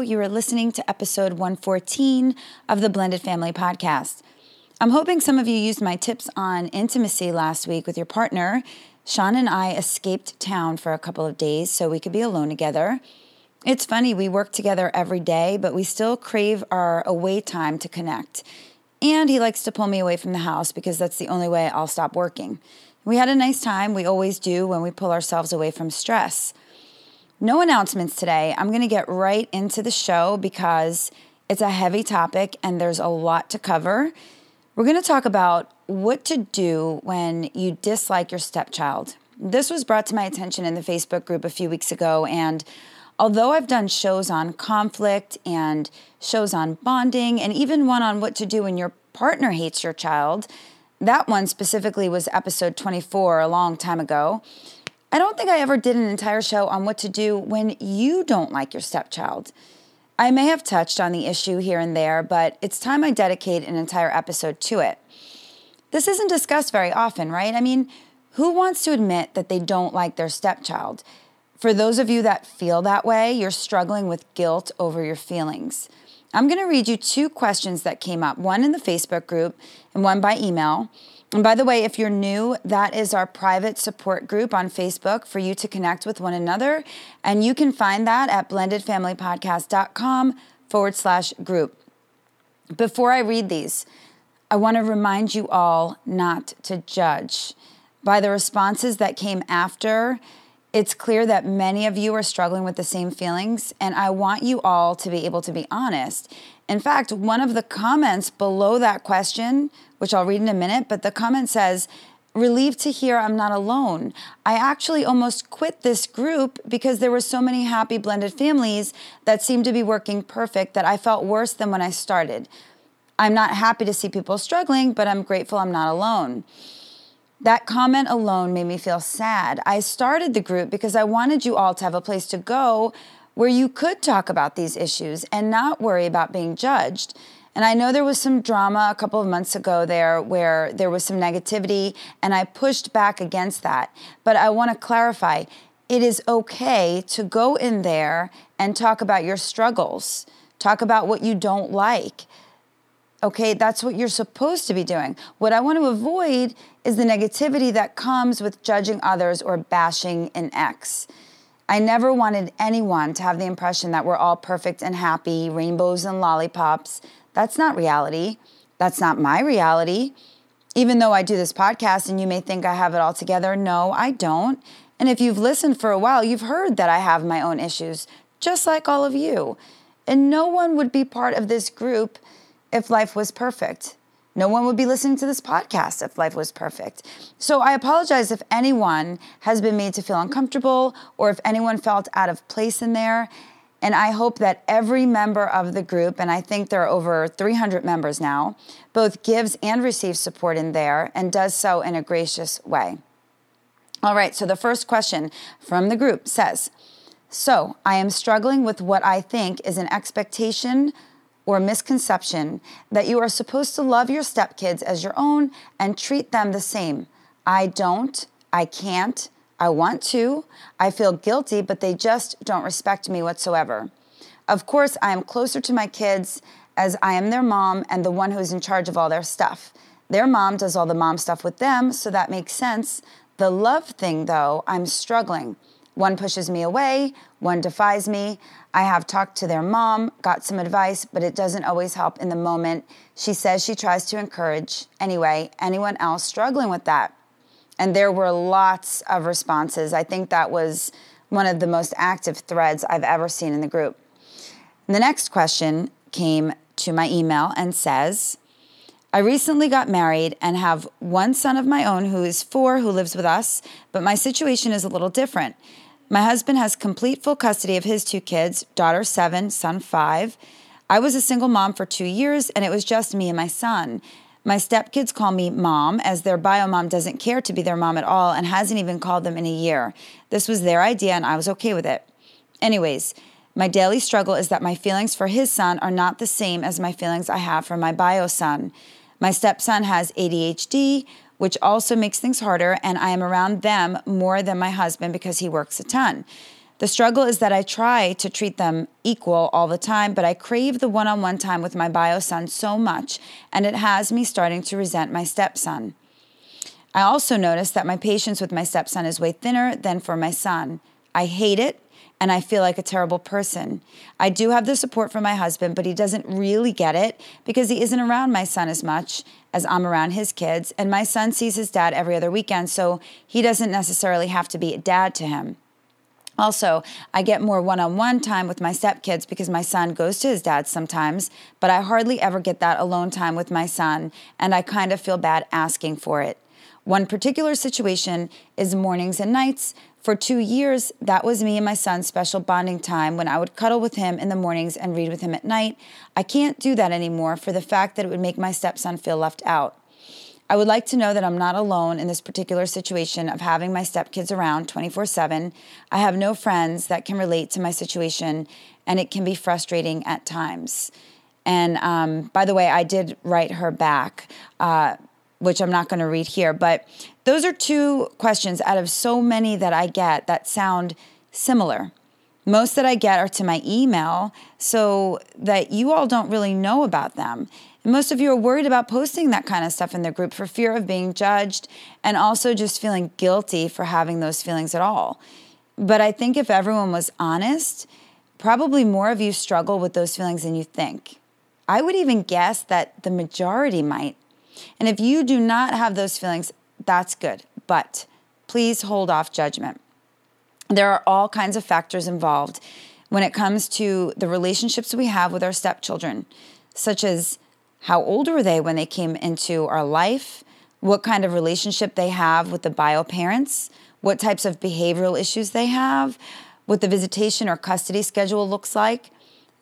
You are listening to episode 114 of the Blended Family Podcast. I'm hoping some of you used my tips on intimacy last week with your partner. Sean and I escaped town for a couple of days so we could be alone together. It's funny, we work together every day, but we still crave our away time to connect. And he likes to pull me away from the house because that's the only way I'll stop working. We had a nice time. We always do when we pull ourselves away from stress. No announcements today. I'm going to get right into the show because it's a heavy topic and there's a lot to cover. We're going to talk about what to do when you dislike your stepchild. This was brought to my attention in the Facebook group a few weeks ago, and although I've done shows on conflict and shows on bonding, and even one on what to do when your partner hates your child, that one specifically was episode 24 a long time ago. I don't think I ever did an entire show on what to do when you don't like your stepchild. I may have touched on the issue here and there, but it's time I dedicate an entire episode to it. This isn't discussed very often, right? I mean, who wants to admit that they don't like their stepchild? For those of you that feel that way, you're struggling with guilt over your feelings. I'm going to read you two questions that came up one in the Facebook group and one by email. And by the way, if you're new, that is our private support group on Facebook for you to connect with one another. And you can find that at blendedfamilypodcast.com forward slash group. Before I read these, I want to remind you all not to judge. By the responses that came after, it's clear that many of you are struggling with the same feelings, and I want you all to be able to be honest. In fact, one of the comments below that question, which I'll read in a minute, but the comment says, Relieved to hear I'm not alone. I actually almost quit this group because there were so many happy blended families that seemed to be working perfect that I felt worse than when I started. I'm not happy to see people struggling, but I'm grateful I'm not alone. That comment alone made me feel sad. I started the group because I wanted you all to have a place to go where you could talk about these issues and not worry about being judged. And I know there was some drama a couple of months ago there where there was some negativity, and I pushed back against that. But I want to clarify it is okay to go in there and talk about your struggles, talk about what you don't like. Okay, that's what you're supposed to be doing. What I want to avoid is the negativity that comes with judging others or bashing an ex. I never wanted anyone to have the impression that we're all perfect and happy, rainbows and lollipops. That's not reality. That's not my reality. Even though I do this podcast and you may think I have it all together, no, I don't. And if you've listened for a while, you've heard that I have my own issues, just like all of you. And no one would be part of this group if life was perfect. No one would be listening to this podcast if life was perfect. So I apologize if anyone has been made to feel uncomfortable or if anyone felt out of place in there. And I hope that every member of the group, and I think there are over 300 members now, both gives and receives support in there and does so in a gracious way. All right, so the first question from the group says So I am struggling with what I think is an expectation or misconception that you are supposed to love your stepkids as your own and treat them the same. I don't, I can't, I want to, I feel guilty, but they just don't respect me whatsoever. Of course, I am closer to my kids as I am their mom and the one who's in charge of all their stuff. Their mom does all the mom stuff with them, so that makes sense. The love thing, though, I'm struggling. One pushes me away, one defies me. I have talked to their mom, got some advice, but it doesn't always help in the moment. She says she tries to encourage. Anyway, anyone else struggling with that? And there were lots of responses. I think that was one of the most active threads I've ever seen in the group. The next question came to my email and says, I recently got married and have one son of my own who is four who lives with us, but my situation is a little different. My husband has complete full custody of his two kids daughter seven, son five. I was a single mom for two years, and it was just me and my son. My stepkids call me mom, as their bio mom doesn't care to be their mom at all and hasn't even called them in a year. This was their idea, and I was okay with it. Anyways, my daily struggle is that my feelings for his son are not the same as my feelings I have for my bio son. My stepson has ADHD, which also makes things harder, and I am around them more than my husband because he works a ton. The struggle is that I try to treat them equal all the time, but I crave the one on one time with my bio son so much, and it has me starting to resent my stepson. I also notice that my patience with my stepson is way thinner than for my son. I hate it and I feel like a terrible person. I do have the support from my husband, but he doesn't really get it because he isn't around my son as much as I'm around his kids, and my son sees his dad every other weekend, so he doesn't necessarily have to be a dad to him. Also, I get more one on one time with my stepkids because my son goes to his dad sometimes, but I hardly ever get that alone time with my son, and I kind of feel bad asking for it. One particular situation is mornings and nights. For two years, that was me and my son's special bonding time when I would cuddle with him in the mornings and read with him at night. I can't do that anymore for the fact that it would make my stepson feel left out. I would like to know that I'm not alone in this particular situation of having my stepkids around 24 7. I have no friends that can relate to my situation, and it can be frustrating at times. And um, by the way, I did write her back, uh, which I'm not going to read here, but those are two questions out of so many that I get that sound similar. Most that I get are to my email, so that you all don't really know about them. And most of you are worried about posting that kind of stuff in the group for fear of being judged and also just feeling guilty for having those feelings at all. But I think if everyone was honest, probably more of you struggle with those feelings than you think. I would even guess that the majority might. And if you do not have those feelings, that's good. But please hold off judgment. There are all kinds of factors involved when it comes to the relationships we have with our stepchildren, such as how old were they when they came into our life? What kind of relationship they have with the bio parents? What types of behavioral issues they have? What the visitation or custody schedule looks like?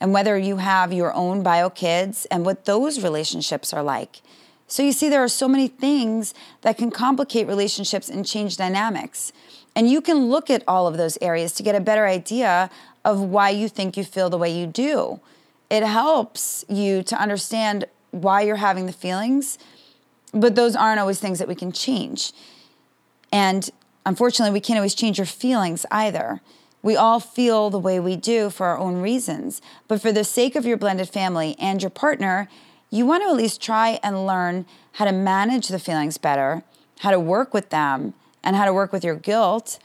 And whether you have your own bio kids and what those relationships are like. So you see, there are so many things that can complicate relationships and change dynamics. And you can look at all of those areas to get a better idea of why you think you feel the way you do. It helps you to understand why you're having the feelings, but those aren't always things that we can change. And unfortunately, we can't always change your feelings either. We all feel the way we do for our own reasons. But for the sake of your blended family and your partner, you want to at least try and learn how to manage the feelings better, how to work with them, and how to work with your guilt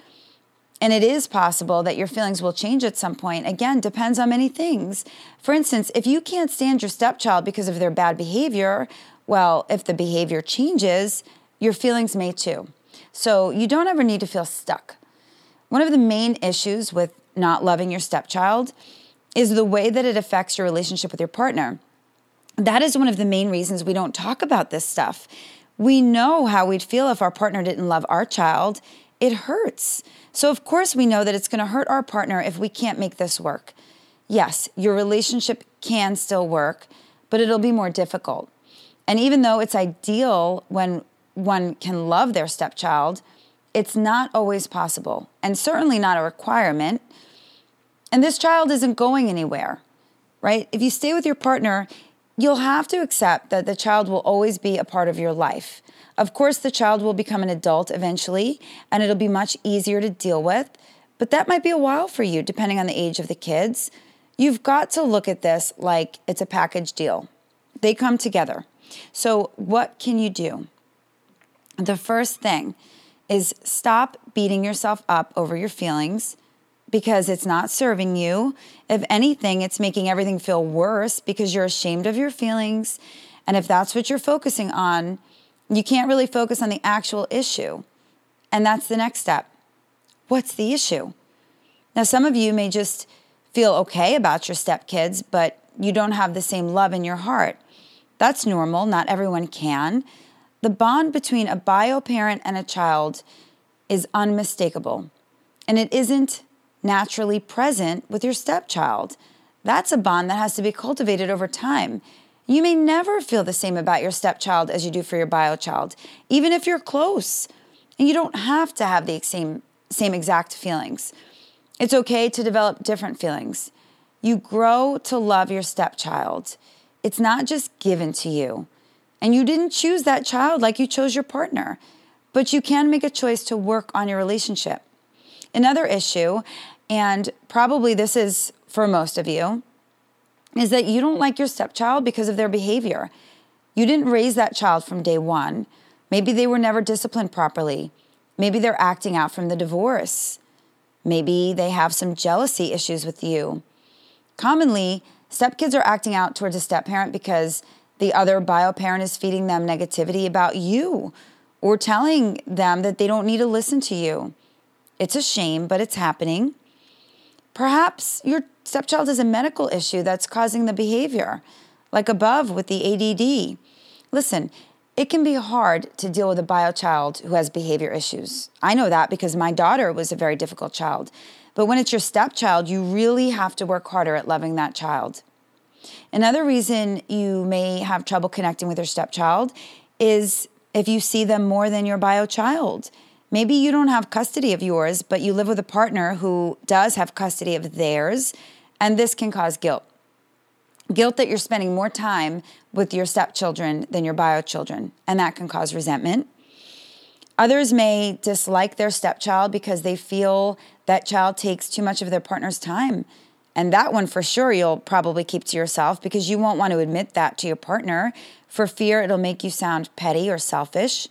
and it is possible that your feelings will change at some point. Again, depends on many things. For instance, if you can't stand your stepchild because of their bad behavior, well, if the behavior changes, your feelings may too. So you don't ever need to feel stuck. One of the main issues with not loving your stepchild is the way that it affects your relationship with your partner. That is one of the main reasons we don't talk about this stuff. We know how we'd feel if our partner didn't love our child. It hurts. So, of course, we know that it's going to hurt our partner if we can't make this work. Yes, your relationship can still work, but it'll be more difficult. And even though it's ideal when one can love their stepchild, it's not always possible, and certainly not a requirement. And this child isn't going anywhere, right? If you stay with your partner, you'll have to accept that the child will always be a part of your life. Of course, the child will become an adult eventually, and it'll be much easier to deal with, but that might be a while for you, depending on the age of the kids. You've got to look at this like it's a package deal, they come together. So, what can you do? The first thing is stop beating yourself up over your feelings because it's not serving you. If anything, it's making everything feel worse because you're ashamed of your feelings. And if that's what you're focusing on, you can't really focus on the actual issue. And that's the next step. What's the issue? Now, some of you may just feel okay about your stepkids, but you don't have the same love in your heart. That's normal, not everyone can. The bond between a bio parent and a child is unmistakable. And it isn't naturally present with your stepchild. That's a bond that has to be cultivated over time. You may never feel the same about your stepchild as you do for your bio child, even if you're close. And you don't have to have the same, same exact feelings. It's okay to develop different feelings. You grow to love your stepchild. It's not just given to you. And you didn't choose that child like you chose your partner, but you can make a choice to work on your relationship. Another issue, and probably this is for most of you, is that you don't like your stepchild because of their behavior. You didn't raise that child from day one. Maybe they were never disciplined properly. Maybe they're acting out from the divorce. Maybe they have some jealousy issues with you. Commonly, stepkids are acting out towards a step parent because the other bio parent is feeding them negativity about you or telling them that they don't need to listen to you. It's a shame, but it's happening. Perhaps your stepchild has a medical issue that's causing the behavior, like above with the ADD. Listen, it can be hard to deal with a bio child who has behavior issues. I know that because my daughter was a very difficult child. But when it's your stepchild, you really have to work harder at loving that child. Another reason you may have trouble connecting with your stepchild is if you see them more than your bio child. Maybe you don't have custody of yours, but you live with a partner who does have custody of theirs, and this can cause guilt. Guilt that you're spending more time with your stepchildren than your bio children, and that can cause resentment. Others may dislike their stepchild because they feel that child takes too much of their partner's time. And that one for sure you'll probably keep to yourself because you won't want to admit that to your partner for fear it'll make you sound petty or selfish.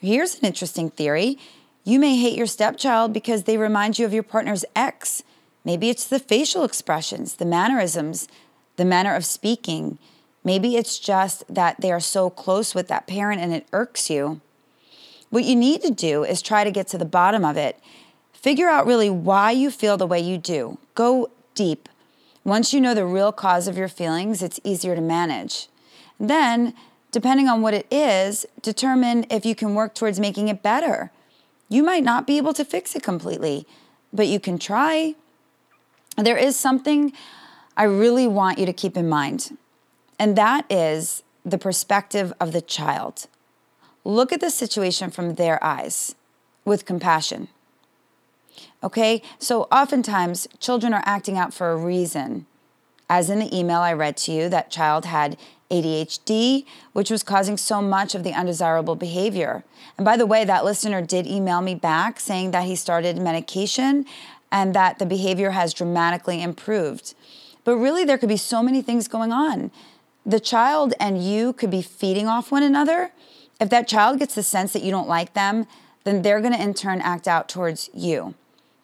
Here's an interesting theory. You may hate your stepchild because they remind you of your partner's ex. Maybe it's the facial expressions, the mannerisms, the manner of speaking. Maybe it's just that they are so close with that parent and it irks you. What you need to do is try to get to the bottom of it. Figure out really why you feel the way you do. Go deep. Once you know the real cause of your feelings, it's easier to manage. Then depending on what it is, determine if you can work towards making it better. You might not be able to fix it completely, but you can try. There is something I really want you to keep in mind, and that is the perspective of the child. Look at the situation from their eyes with compassion. Okay, so oftentimes children are acting out for a reason. As in the email I read to you, that child had ADHD, which was causing so much of the undesirable behavior. And by the way, that listener did email me back saying that he started medication and that the behavior has dramatically improved. But really, there could be so many things going on. The child and you could be feeding off one another. If that child gets the sense that you don't like them, then they're going to in turn act out towards you.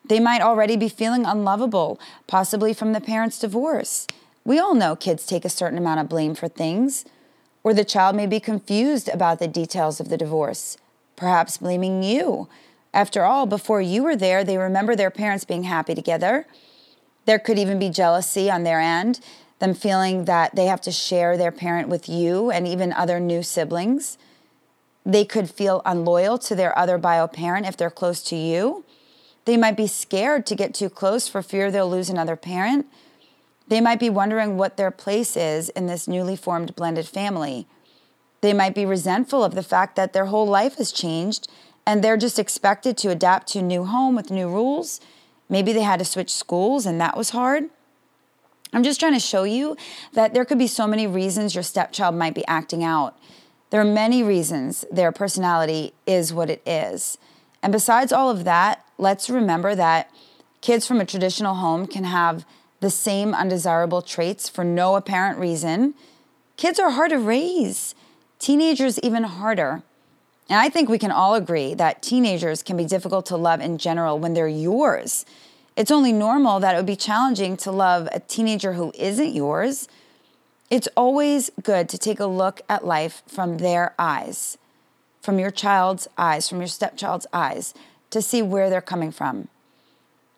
They might already be feeling unlovable, possibly from the parent's divorce. We all know kids take a certain amount of blame for things, or the child may be confused about the details of the divorce, perhaps blaming you. After all, before you were there, they remember their parents being happy together. There could even be jealousy on their end, them feeling that they have to share their parent with you and even other new siblings. They could feel unloyal to their other bio parent if they're close to you. They might be scared to get too close for fear they'll lose another parent. They might be wondering what their place is in this newly formed blended family. They might be resentful of the fact that their whole life has changed and they're just expected to adapt to a new home with new rules. Maybe they had to switch schools and that was hard. I'm just trying to show you that there could be so many reasons your stepchild might be acting out. There are many reasons their personality is what it is. And besides all of that, let's remember that kids from a traditional home can have the same undesirable traits for no apparent reason. Kids are hard to raise, teenagers, even harder. And I think we can all agree that teenagers can be difficult to love in general when they're yours. It's only normal that it would be challenging to love a teenager who isn't yours. It's always good to take a look at life from their eyes, from your child's eyes, from your stepchild's eyes, to see where they're coming from.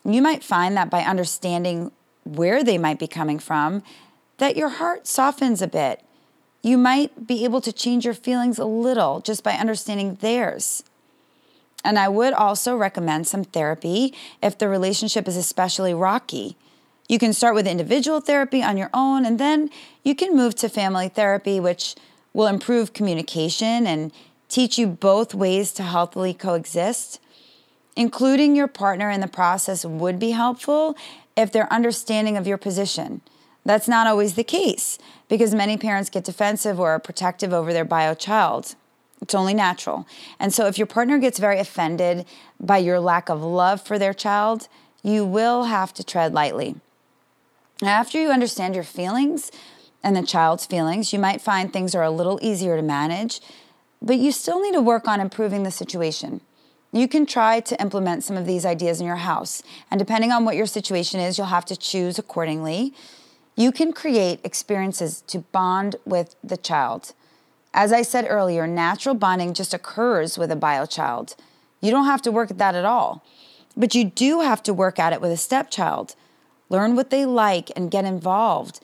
You might find that by understanding where they might be coming from, that your heart softens a bit. You might be able to change your feelings a little just by understanding theirs. And I would also recommend some therapy if the relationship is especially rocky. You can start with individual therapy on your own, and then you can move to family therapy, which will improve communication and teach you both ways to healthily coexist. Including your partner in the process would be helpful if they're understanding of your position. That's not always the case because many parents get defensive or are protective over their bio child. It's only natural. And so, if your partner gets very offended by your lack of love for their child, you will have to tread lightly. After you understand your feelings and the child's feelings, you might find things are a little easier to manage, but you still need to work on improving the situation. You can try to implement some of these ideas in your house, and depending on what your situation is, you'll have to choose accordingly. You can create experiences to bond with the child. As I said earlier, natural bonding just occurs with a bio child. You don't have to work at that at all, but you do have to work at it with a stepchild. Learn what they like and get involved.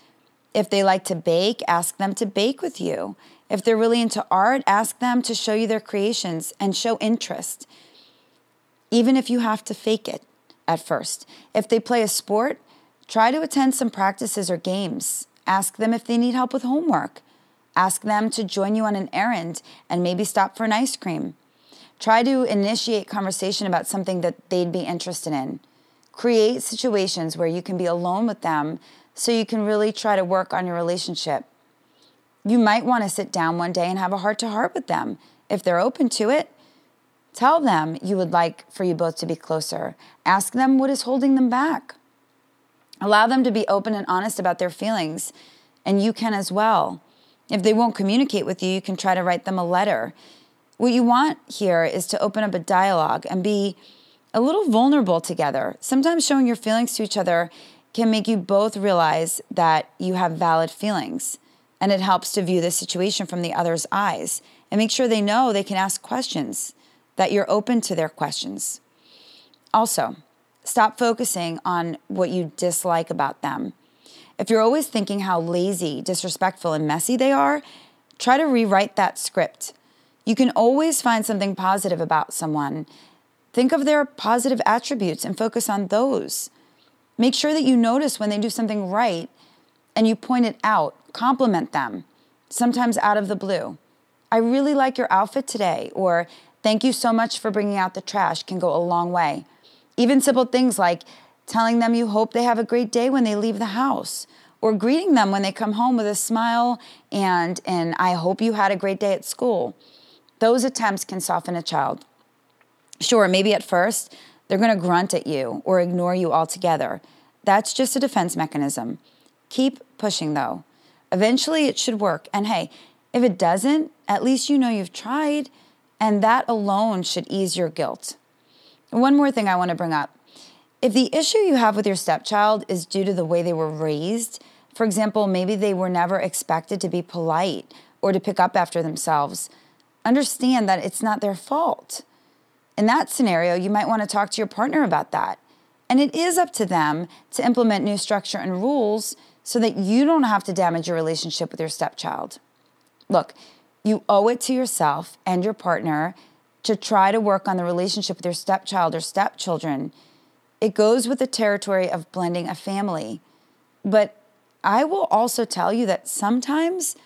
If they like to bake, ask them to bake with you. If they're really into art, ask them to show you their creations and show interest, even if you have to fake it at first. If they play a sport, try to attend some practices or games. Ask them if they need help with homework. Ask them to join you on an errand and maybe stop for an ice cream. Try to initiate conversation about something that they'd be interested in. Create situations where you can be alone with them so you can really try to work on your relationship. You might want to sit down one day and have a heart to heart with them if they're open to it. Tell them you would like for you both to be closer. Ask them what is holding them back. Allow them to be open and honest about their feelings, and you can as well. If they won't communicate with you, you can try to write them a letter. What you want here is to open up a dialogue and be a little vulnerable together. Sometimes showing your feelings to each other can make you both realize that you have valid feelings. And it helps to view the situation from the other's eyes and make sure they know they can ask questions, that you're open to their questions. Also, stop focusing on what you dislike about them. If you're always thinking how lazy, disrespectful, and messy they are, try to rewrite that script. You can always find something positive about someone Think of their positive attributes and focus on those. Make sure that you notice when they do something right and you point it out, compliment them, sometimes out of the blue. I really like your outfit today, or thank you so much for bringing out the trash can go a long way. Even simple things like telling them you hope they have a great day when they leave the house, or greeting them when they come home with a smile and, and I hope you had a great day at school. Those attempts can soften a child. Sure, maybe at first they're going to grunt at you or ignore you altogether. That's just a defense mechanism. Keep pushing though. Eventually it should work. And hey, if it doesn't, at least you know you've tried, and that alone should ease your guilt. One more thing I want to bring up. If the issue you have with your stepchild is due to the way they were raised, for example, maybe they were never expected to be polite or to pick up after themselves, understand that it's not their fault. In that scenario, you might want to talk to your partner about that. And it is up to them to implement new structure and rules so that you don't have to damage your relationship with your stepchild. Look, you owe it to yourself and your partner to try to work on the relationship with your stepchild or stepchildren. It goes with the territory of blending a family. But I will also tell you that sometimes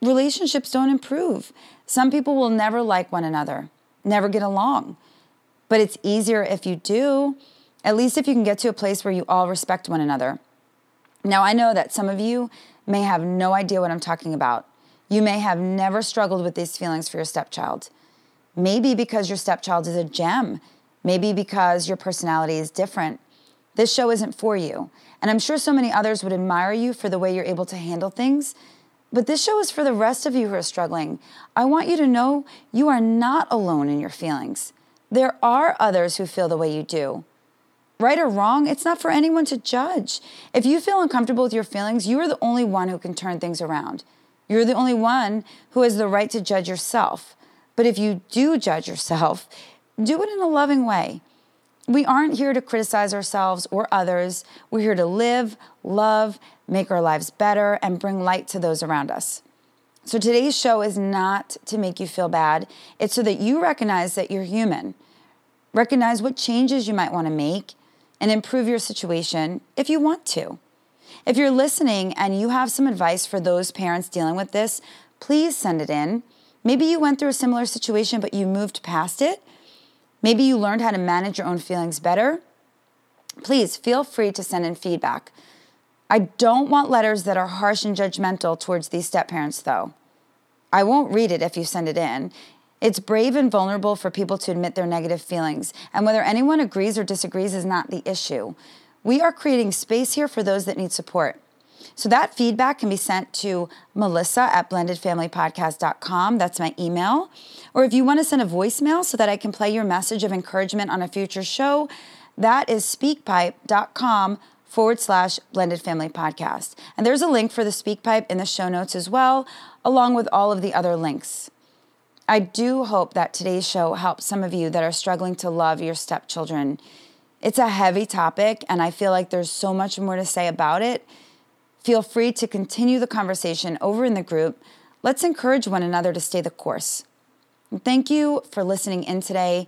relationships don't improve. Some people will never like one another never get along. But it's easier if you do, at least if you can get to a place where you all respect one another. Now, I know that some of you may have no idea what I'm talking about. You may have never struggled with these feelings for your stepchild. Maybe because your stepchild is a gem, maybe because your personality is different. This show isn't for you. And I'm sure so many others would admire you for the way you're able to handle things but this show is for the rest of you who are struggling. I want you to know you are not alone in your feelings. There are others who feel the way you do. Right or wrong, it's not for anyone to judge. If you feel uncomfortable with your feelings, you are the only one who can turn things around. You're the only one who has the right to judge yourself. But if you do judge yourself, do it in a loving way. We aren't here to criticize ourselves or others. We're here to live, love, make our lives better, and bring light to those around us. So today's show is not to make you feel bad, it's so that you recognize that you're human. Recognize what changes you might want to make and improve your situation if you want to. If you're listening and you have some advice for those parents dealing with this, please send it in. Maybe you went through a similar situation, but you moved past it. Maybe you learned how to manage your own feelings better. Please feel free to send in feedback. I don't want letters that are harsh and judgmental towards these step parents, though. I won't read it if you send it in. It's brave and vulnerable for people to admit their negative feelings, and whether anyone agrees or disagrees is not the issue. We are creating space here for those that need support. So that feedback can be sent to melissa at blendedfamilypodcast.com. That's my email. Or if you want to send a voicemail so that I can play your message of encouragement on a future show, that is speakpipe.com forward slash blended family podcast. And there's a link for the SpeakPipe in the show notes as well, along with all of the other links. I do hope that today's show helps some of you that are struggling to love your stepchildren. It's a heavy topic, and I feel like there's so much more to say about it. Feel free to continue the conversation over in the group. Let's encourage one another to stay the course. Thank you for listening in today.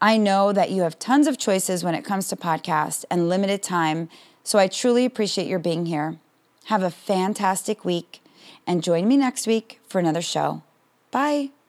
I know that you have tons of choices when it comes to podcasts and limited time, so I truly appreciate your being here. Have a fantastic week and join me next week for another show. Bye.